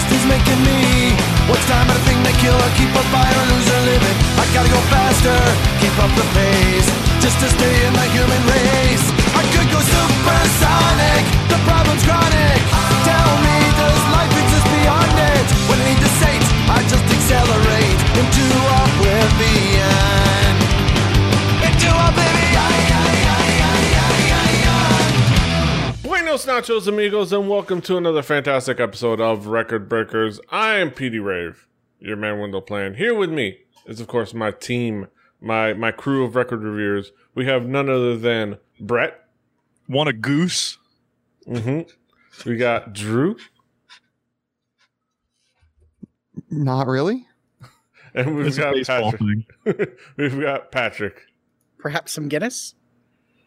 beast is making me. What's time but a thing to kill or keep a fire or lose or living? I gotta go faster, keep up the pace, just to stay in the human race. I could go supersonic, the problem's chronic. Oblivion. Buenos nachos, amigos, and welcome to another fantastic episode of Record Breakers. I am PD Rave, your man window plan. Here with me is, of course, my team, my my crew of record reviewers. We have none other than Brett. Want a goose? Mm-hmm. We got Drew, Not really. and we've It's a got Patrick. we've got Patrick. perhaps some Guinness,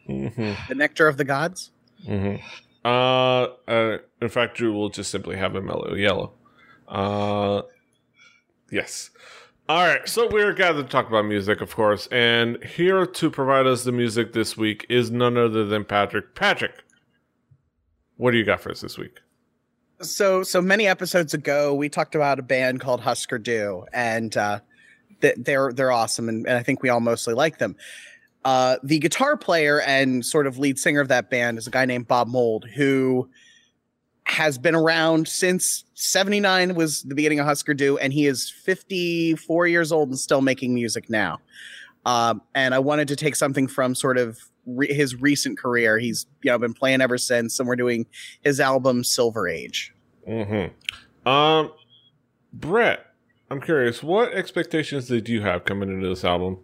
Mm-hmm. the nectar of the gods. Mm-hmm. Uh, uh, in fact, Drew will just simply have a mellow yellow. Uh, yes. All right, so we're gathered to talk about music, of course, and here to provide us the music this week is none other than Patrick. Patrick, what do you got for us this week? So, so many episodes ago, we talked about a band called Husker Du, and uh, they're they're awesome, and, and I think we all mostly like them. Uh, the guitar player and sort of lead singer of that band is a guy named Bob Mould, who has been around since 79 was the beginning of Husker Du, and he is 54 years old and still making music now. Um, and I wanted to take something from sort of re- his recent career. He's you know been playing ever since, and we're doing his album Silver Age. Mm-hmm. Um, Brett, I'm curious, what expectations did you have coming into this album?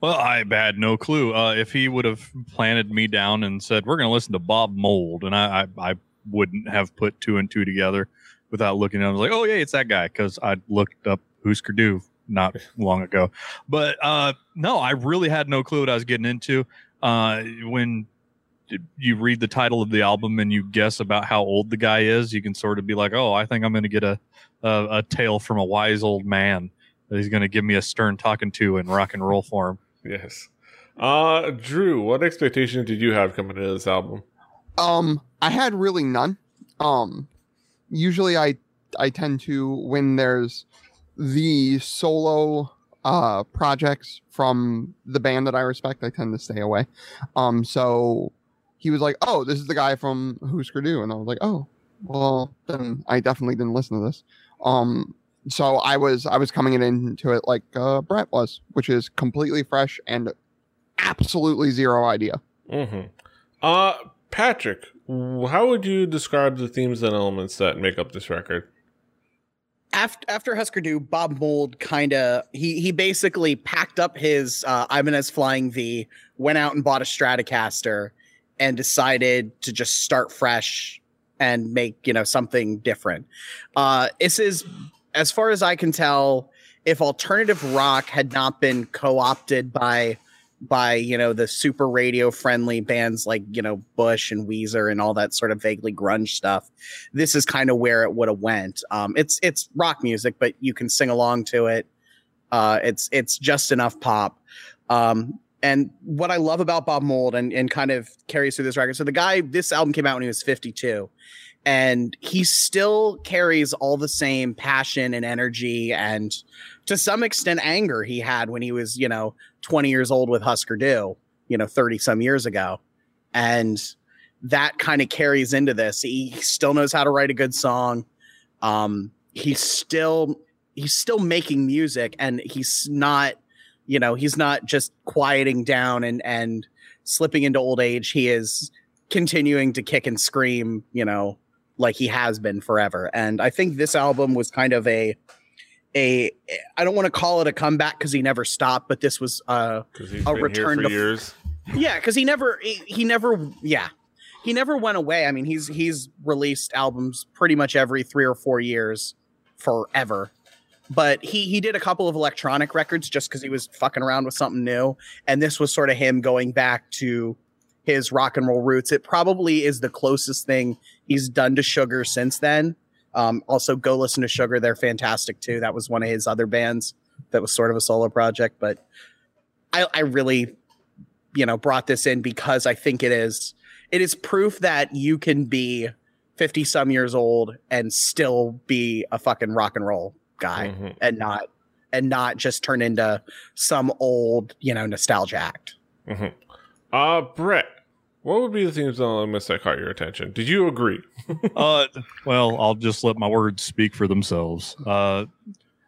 Well, I had no clue. Uh, if he would have planted me down and said, "We're going to listen to Bob Mould," and I, I, I wouldn't have put two and two together without looking. at him. I was like, "Oh yeah, it's that guy," because I looked up Husker Du not long ago. But uh, no, I really had no clue what I was getting into. Uh, when you read the title of the album and you guess about how old the guy is, you can sort of be like, "Oh, I think I'm going to get a, a a tale from a wise old man." That He's going to give me a stern talking to in rock and roll form. Yes. Uh, Drew, what expectations did you have coming into this album? Um, I had really none. Um, usually I I tend to when there's the solo uh projects from the band that I respect, I tend to stay away. Um, so he was like, "Oh, this is the guy from Husker Du," and I was like, "Oh, well, then I definitely didn't listen to this." Um, so I was I was coming into it like uh, Brett was, which is completely fresh and absolutely zero idea. Mm-hmm. Uh, Patrick, how would you describe the themes and elements that make up this record? after after Husker Du, Bob Mould kind of he he basically packed up his uh, Ibanez Flying V, went out and bought a Stratocaster, and decided to just start fresh and make you know something different. Uh, this is, as far as I can tell, if alternative rock had not been co opted by by you know the super radio friendly bands like you know Bush and Weezer and all that sort of vaguely grunge stuff. This is kind of where it would have went. Um, it's it's rock music, but you can sing along to it. Uh, it's it's just enough pop. Um, and what I love about Bob Mould and and kind of carries through this record. So the guy, this album came out when he was 52, and he still carries all the same passion and energy and to some extent anger he had when he was you know 20 years old with Husker Du, you know 30 some years ago, and that kind of carries into this. He still knows how to write a good song. Um, he's still he's still making music, and he's not, you know, he's not just quieting down and and slipping into old age. He is continuing to kick and scream, you know, like he has been forever. And I think this album was kind of a a I don't want to call it a comeback because he never stopped, but this was uh A return to- years. yeah, because he never he, he never yeah he never went away. I mean, he's he's released albums pretty much every three or four years forever. But he he did a couple of electronic records just because he was fucking around with something new, and this was sort of him going back to his rock and roll roots. It probably is the closest thing he's done to Sugar since then. Um, also, go listen to Sugar; they're fantastic too. That was one of his other bands that was sort of a solo project, but I, I really you know brought this in because I think it is it is proof that you can be 50 some years old and still be a fucking rock and roll guy Mhm. and not and not just turn into some old, you know, nostalgia act. Uh, Brett, what would be the themes on elements that caught your attention? Did you agree? uh, well, I'll just let my words speak for themselves. Uh,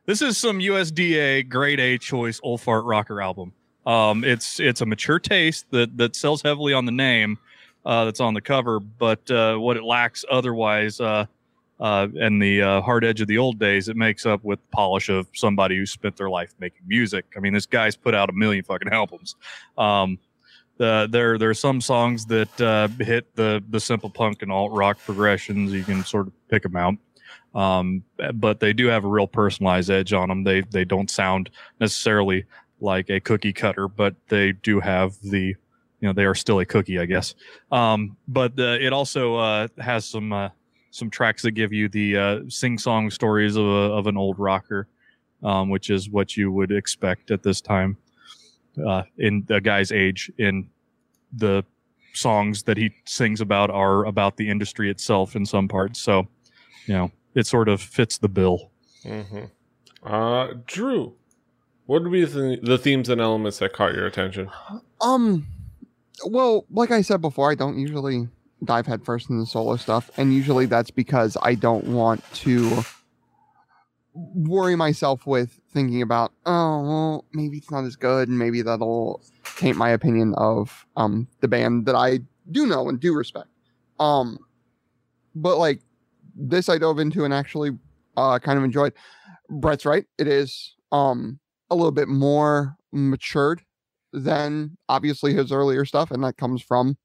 this is some USDA grade A choice old fart rocker album. Um, it's it's a mature taste that that sells heavily on the name uh, that's on the cover, but uh, what it lacks otherwise, uh, uh, and the uh, hard edge of the old days, it makes up with polish of somebody who spent their life making music. I mean, this guy's put out a million fucking albums. Um, the, there there are some songs that uh, hit the the simple punk and alt rock progressions. You can sort of pick them out, um, but they do have a real personalized edge on them. They they don't sound necessarily like a cookie cutter, but they do have the you know they are still a cookie, I guess. Um, but uh, it also uh, has some uh, some tracks that give you the uh, sing song stories of, a, of an old rocker, um, which is what you would expect at this time uh, in the guy's age. In the songs that he sings about are about the industry itself in some parts. So, you know, it sort of fits the bill. Mm-hmm. Uh, Drew, what would be the, the themes and elements that caught your attention? Um, well, like I said before, I don't usually dive headfirst into solo stuff, and usually that's because I don't want to worry myself with thinking about, oh, well, maybe it's not as good, and maybe that'll taint my opinion of um the band that I do know and do respect. Um, but like this, I dove into and actually uh kind of enjoyed. Brett's right; it is um a little bit more matured than obviously his earlier stuff, and that comes from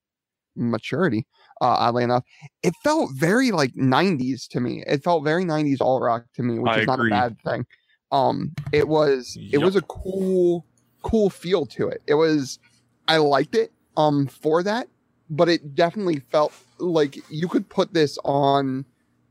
maturity. Uh, oddly enough, it felt very like '90s to me. It felt very '90s all rock to me, which I is not agree. a bad thing. Um, it was it was a cool cool feel to it. It was I liked it um for that, but it definitely felt like you could put this on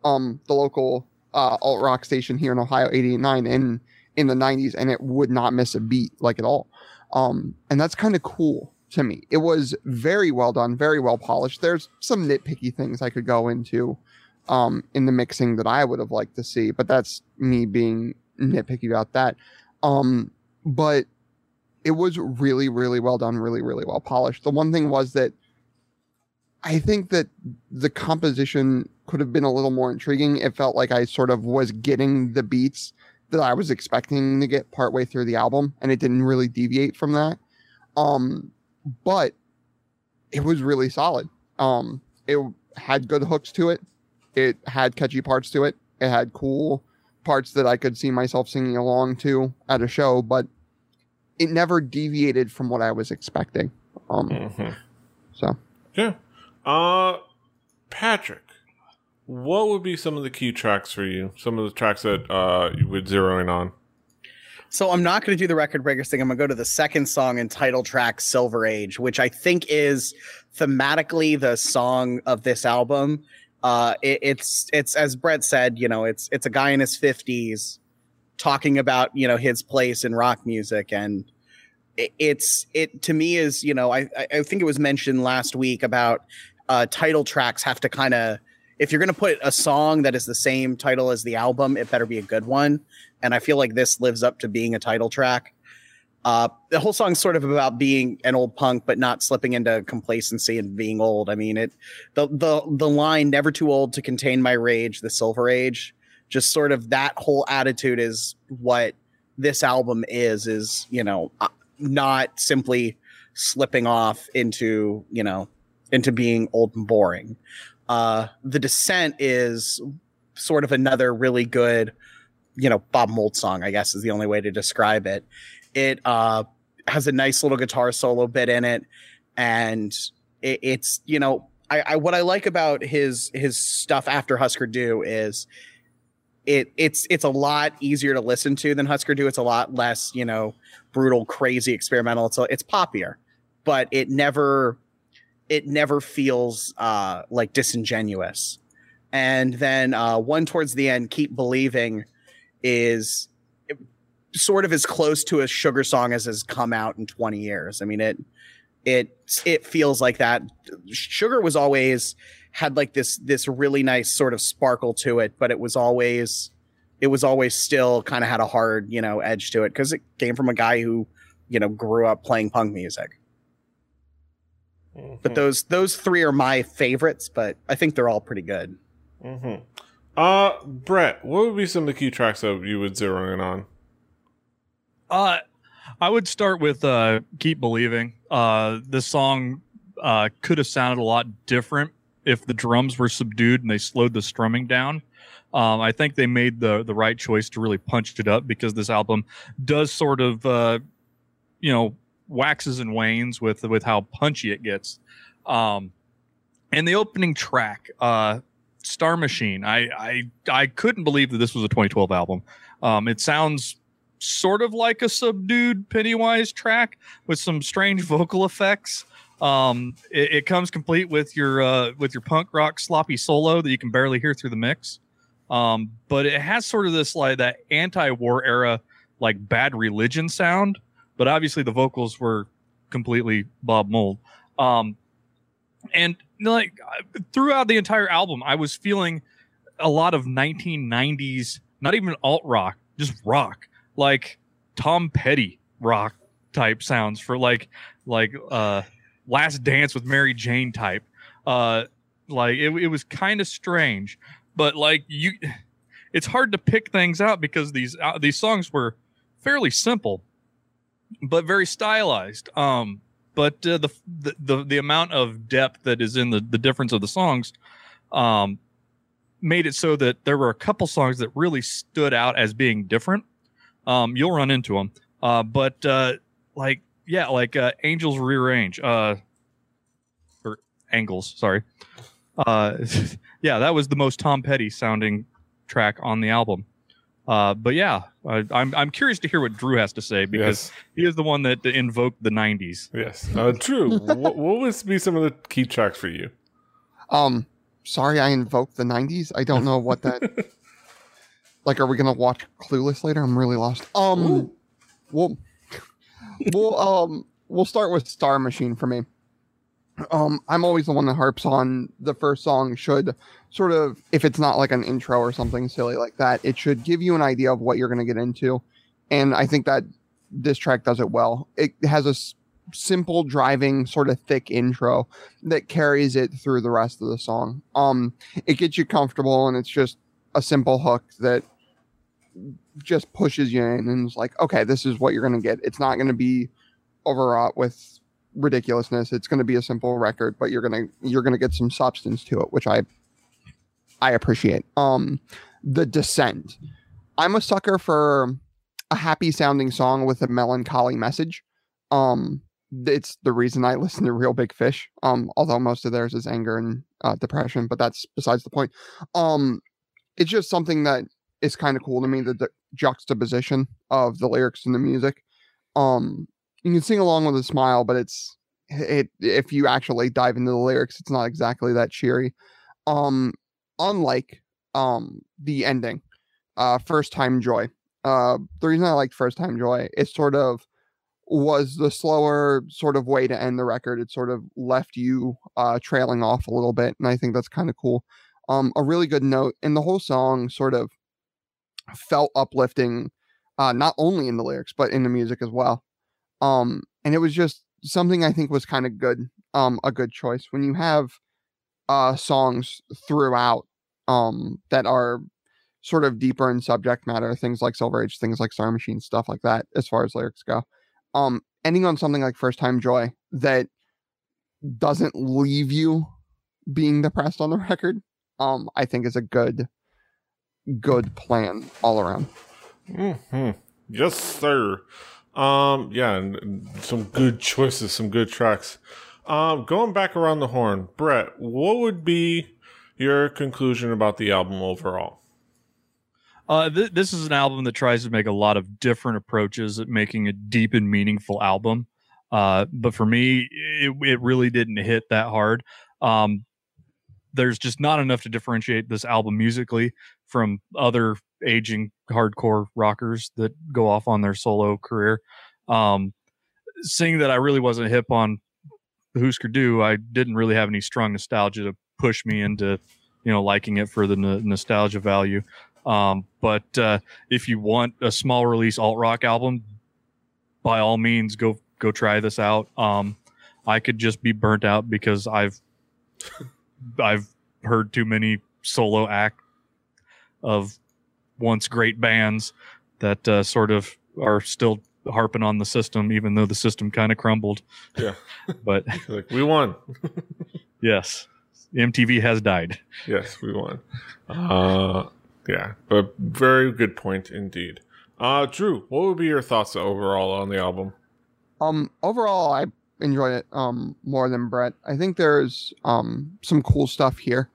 um the local uh alt rock station here in Ohio 889 in in the 90s and it would not miss a beat like at all. Um and that's kind of cool to me. It was very well done, very well polished. There's some nitpicky things I could go into um in the mixing that I would have liked to see, but that's me being nitpicky about that. Um but it was really really well done, really really well polished. The one thing was that I think that the composition could have been a little more intriguing. It felt like I sort of was getting the beats that I was expecting to get partway through the album, and it didn't really deviate from that. Um, but it was really solid. Um, it had good hooks to it. It had catchy parts to it. It had cool parts that I could see myself singing along to at a show, but it never deviated from what I was expecting. Um, Mm-hmm. so Yeah. Uh, Patrick, what would be some of the key tracks for you? Some of the tracks that uh you would zero in on. So I'm not going to do the record breakers thing. I'm going to go to the second song and title track Silver Age, which I think is thematically the song of this album. Uh, it, it's it's as Brett said, you know, it's it's a guy in his 50s talking about you know his place in rock music, and it, it's it to me is you know I I- I think it was mentioned last week about uh, title tracks have to kind of if you're going to put a song that is the same title as the album, it better be a good one and I feel like this lives up to being a title track. Uh, the whole song's sort of about being an old punk, but not slipping into complacency and being old. I mean, it the the the line "never too old to contain my rage," the Silver Age, just sort of that whole attitude is what this album is. Is you know uh, not simply slipping off into you know into being old and boring. Uh, the Descent is sort of another really good you know Bob Mould song, I guess is the only way to describe it. It uh, has a nice little guitar solo bit in it, and it, it's you know I, I what I like about his his stuff after Husker Du is it it's it's a lot easier to listen to than Husker Du. It's a lot less you know brutal, crazy, experimental. It's a, it's poppier, but it never it never feels uh, like disingenuous. And then uh, one towards the end, keep believing is sort of as close to a sugar song as has come out in 20 years. I mean, it it it feels like that. Sugar was always had like this this really nice sort of sparkle to it, but it was always it was always still kind of had a hard you know edge to it because it came from a guy who you know grew up playing punk music. Mm-hmm. But those those three are my favorites, but I think they're all pretty good. hmm Uh, Brett, what would be some of the key tracks that you would zero in on? Uh, I would start with uh, "Keep Believing." Uh, this song uh, could have sounded a lot different if the drums were subdued and they slowed the strumming down. Um, I think they made the the right choice to really punch it up because this album does sort of, uh, you know, waxes and wanes with with how punchy it gets. Um, and the opening track, uh, "Star Machine," I I I couldn't believe that this was a 2012 album. Um, it sounds sort of like a subdued Pennywise track with some strange vocal effects. Um, it, it comes complete with your uh, with your punk rock sloppy solo that you can barely hear through the mix. Um, but it has sort of this like that anti-war era like bad religion sound. But obviously the vocals were completely Bob Mould. Um, and like throughout the entire album, I was feeling a lot of 1990s, not even alt rock, just rock like Tom Petty rock type sounds for like like uh Last Dance with Mary Jane type. Uh like it, it was kind of strange, but like you it's hard to pick things out because these uh, these songs were fairly simple but very stylized. Um but uh, the, the the the amount of depth that is in the the difference of the songs um made it so that there were a couple songs that really stood out as being different um, you'll run into them. Uh, but uh, like yeah, like uh, Angels Rearrange, uh, or Angles, sorry. Uh, yeah, that was the most Tom Petty sounding track on the album. Uh, but yeah, I, I'm I'm curious to hear what Drew has to say because Yes. he is the one that invoked the '90s. Yes. Uh, Drew, what, what would be some of the key tracks for you? Um, sorry, I invoked the '90s. I don't know what that. like, are we gonna watch Clueless later? I'm really lost. Um, we'll, we'll, um, we'll start with Star Machine for me. Um, I'm always the one that harps on the first song should sort of, if it's not like an intro or something silly like that, it should give you an idea of what you're gonna get into, and I think that this track does it well. It has a s- simple driving sort of thick intro that carries it through the rest of the song. Um, it gets you comfortable, and it's just a simple hook that just pushes you in, and it's like, okay, this is what you're gonna get. It's not gonna be overwrought with ridiculousness. It's gonna be a simple record, but you're gonna you're gonna get some substance to it, which I I appreciate. Um, the descent. I'm a sucker for a happy sounding song with a melancholy message. Um, it's the reason I listen to Reel Big Fish. Um, although most of theirs is anger and uh, depression, but that's besides the point. Um, it's just something that is kind of cool to me. The, the juxtaposition of the lyrics and the music. Um, you can sing along with a smile, but it's it if you actually dive into the lyrics, it's not exactly that cheery. Um, unlike um the ending, uh, first time joy. Uh, the reason I liked first time joy, it sort of was the slower sort of way to end the record. It sort of left you uh, trailing off a little bit, and I think that's kind of cool. Um, a really good note, and the whole song sort of felt uplifting, uh, not only in the lyrics but in the music as well. Um, and it was just something I think was kind of good, um, a good choice when you have uh, songs throughout um, that are sort of deeper in subject matter, things like Silver Age, things like Star Machine, stuff like that, as far as lyrics go um ending on something like first time joy that doesn't leave you being depressed on the record um i think is a good good plan all around hmm Yes, sir. Um, yeah, and, and some good choices, some good tracks. Um, going back around the horn, Brett, what would be your conclusion about the album overall? Uh, th- this is an album that tries to make a lot of different approaches at making a deep and meaningful album. Uh, but for me, it, it really didn't hit that hard. Um, there's just not enough to differentiate this album musically from other aging hardcore rockers that go off on their solo career. Um, seeing that I really wasn't hip on Husker Du, I didn't really have any strong nostalgia to push me into you know liking it for the n- nostalgia value. Um, but uh, if you want a small release alt rock album, by all means go go try this out. Um, I could just be burnt out because I've I've heard too many solo act of once great bands that uh, sort of are still harping on the system, even though the system kind of crumbled. Yeah. but like we won. yes, MTV has died. yes, we won. Uh, yeah, but very good point indeed. Uh, Drew, what would be your thoughts overall on the album? Um, overall, I enjoyed it um more than Brett. I think there's um some cool stuff here,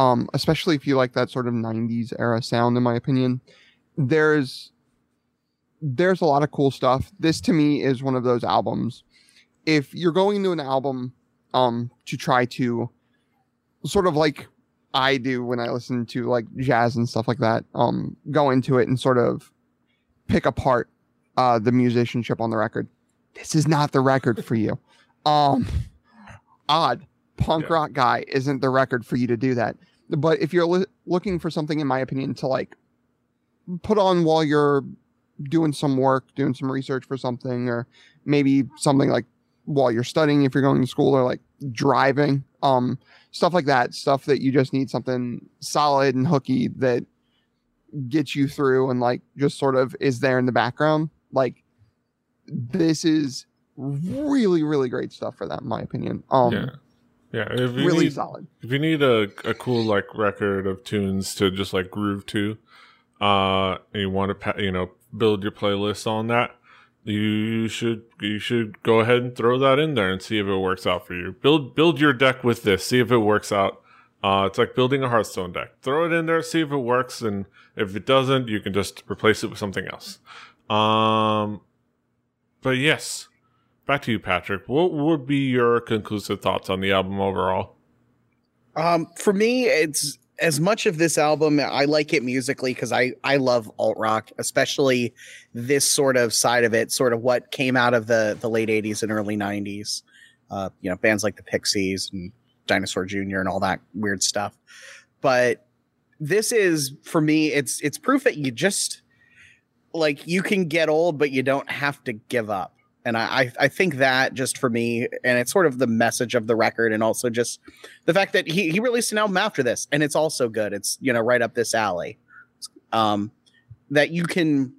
um, especially if you like that sort of '90s era sound. In my opinion, there's there's a lot of cool stuff. This to me is one of those albums. If you're going to an album um to try to sort of like I do when I listen to like jazz and stuff like that, um, go into it and sort of pick apart uh the musicianship on the record. This is not the record for you. Um odd punk Yeah. rock guy isn't the record for you to do that. But if you're li- looking for something in my opinion to like put on while you're doing some work, doing some research for something, or maybe something like while you're studying if you're going to school or like driving, um, stuff like that. Stuff that you just need something solid and hooky that gets you through and like just sort of is there in the background. Like this is really, really great stuff for that, in my opinion. Um, yeah, yeah. Really need, solid. if you need a, a cool like record of tunes to just like groove to, uh, and you want to pa- you know build your playlist on that, you should you should go ahead and throw that in there and see if it works out for you. Build build your deck with this. See if it works out. Uh, it's like building a Hearthstone deck. Throw it in there, see if it works, and if it doesn't, you can just replace it with something else. Um, but yes, back to you, Patrick. What would be your conclusive thoughts on the album overall? Um, for me, it's as much of this album. I like it musically because I I love alt rock, especially this sort of side of it, sort of what came out of the the late '80s and early '90s. Uh, you know, bands like the Pixies and Dinosaur Jr. and all that weird stuff. But this is for me, it's it's proof that you just like you can get old, but you don't have to give up. And I, I I think that just for me, and it's sort of the message of the record, and also just the fact that he he released an album after this, and it's also good. It's you know right up this alley. Um, that you can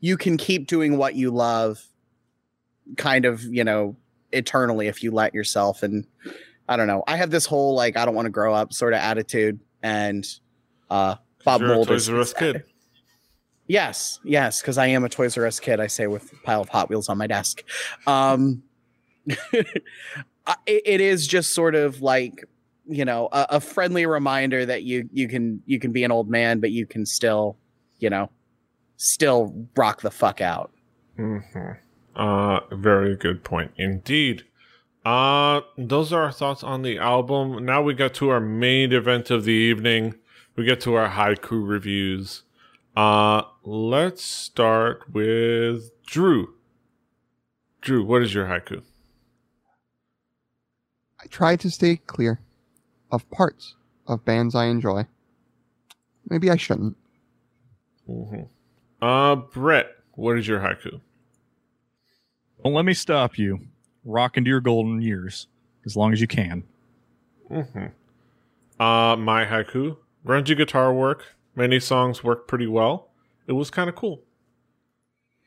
you can keep doing what you love, kind of you know eternally if you let yourself. And I don't know. I have this whole like I don't want to grow up sort of attitude, and uh, Bob a Mould is- kid. Yes, yes, because I am a Toys R Us kid. I say with a pile of Hot Wheels on my desk. Um, it, it is just sort of like you know a, a friendly reminder that you you can you can be an old man, but you can still you know still rock the fuck out. hmm Uh, very good point indeed. Uh, those are our thoughts on the album. Now we get to our main event of the evening. We get to our haiku reviews. Uh, let's start with Drew. Drew, what is your haiku? I try to stay clear of parts of bands I enjoy. Maybe I shouldn't. Mm-hmm. Uh, Brett, what is your haiku? Don't let me stop you. Rock into your golden years as long as you can. Mm-hmm. Uh, my haiku, grungy guitar work. Many songs worked pretty well. It was kind of cool.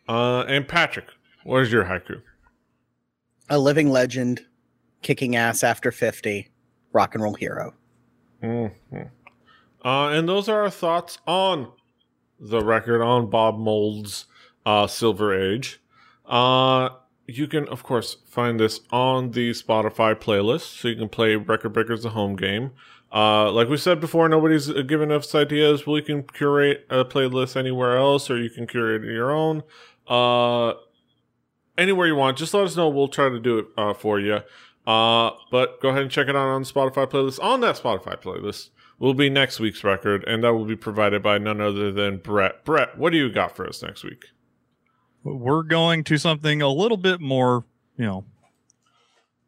Uh, and Patrick, what is your haiku? A living legend, kicking ass after fifty, rock and roll hero. hmm Uh, and those are our thoughts on the record on Bob Mould's uh, Silver Age. Uh, you can, of course, find this on the Spotify playlist, so you can play Record Breakers the home game. Uh, like we said before, nobody's given us ideas. You can curate a playlist anywhere else, or you can curate your own. Uh, anywhere you want. Just let us know. We'll try to do it uh, for you. Uh, but go ahead and check it out on Spotify playlist. On that Spotify playlist will be next week's record, and that will be provided by none other than Brett. Brett, what do you got for us next week? We're going to something a little bit more, you know,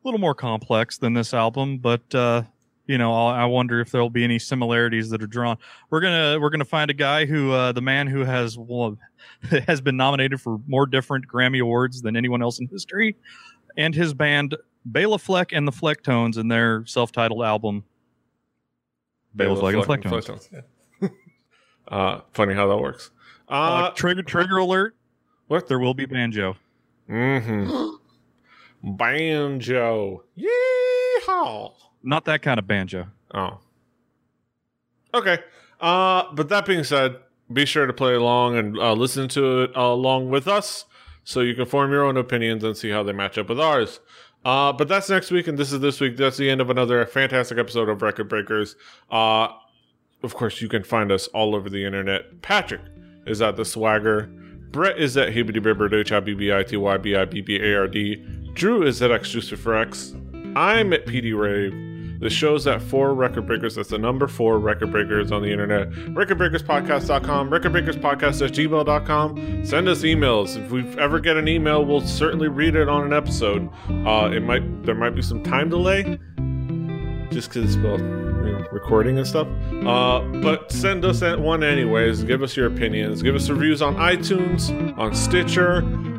a little more complex than this album, but uh, you know, I'll, I wonder if there'll be any similarities that are drawn. We're gonna we're gonna find a guy who uh, the man who has well, has been nominated for more different Grammy awards than anyone else in history, and his band Bela Fleck and the Flecktones in their self-titled album. Bela Fleck and the Flecktones. Yeah. uh, funny how that works. Uh, Uh, trigger trigger alert! what? There will be banjo. Mm-hmm. Banjo. Yeehaw. Not that kind of banjo. Oh. Okay. Uh, but that being said, be sure to play along and uh, listen to it uh, along with us so you can form your own opinions and see how they match up with ours. Uh, but that's next week, and this is this week. That's the end of another fantastic episode of Record Breakers. Uh, of course, you can find us all over the internet. Patrick is at the Swagger. Brett is at Hibbity H I B B I T Y B I B B A R D. Drew is at X for X. I'm at PD Rave. The show's at four record breakers. That's the number four record breakers on the internet. Recordbreakerspodcast.com, recordbreakerspodcast at gmail.com. Send us emails. If we ever get an email, we'll certainly read it on an episode. Uh, it might there might be some time delay, just because well, you know, recording and stuff. Uh, but send us that one anyways. Give us your opinions. Give us reviews on iTunes, on Stitcher.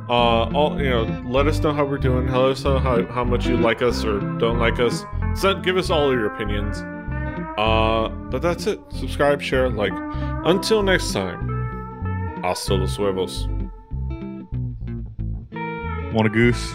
Uh, all you know, let us know how we're doing. Let us know how, how much you like us or don't like us. Send, give us all your opinions. Uh, but that's it. Subscribe, share, like. Until next time. Hasta los huevos. Want a goose?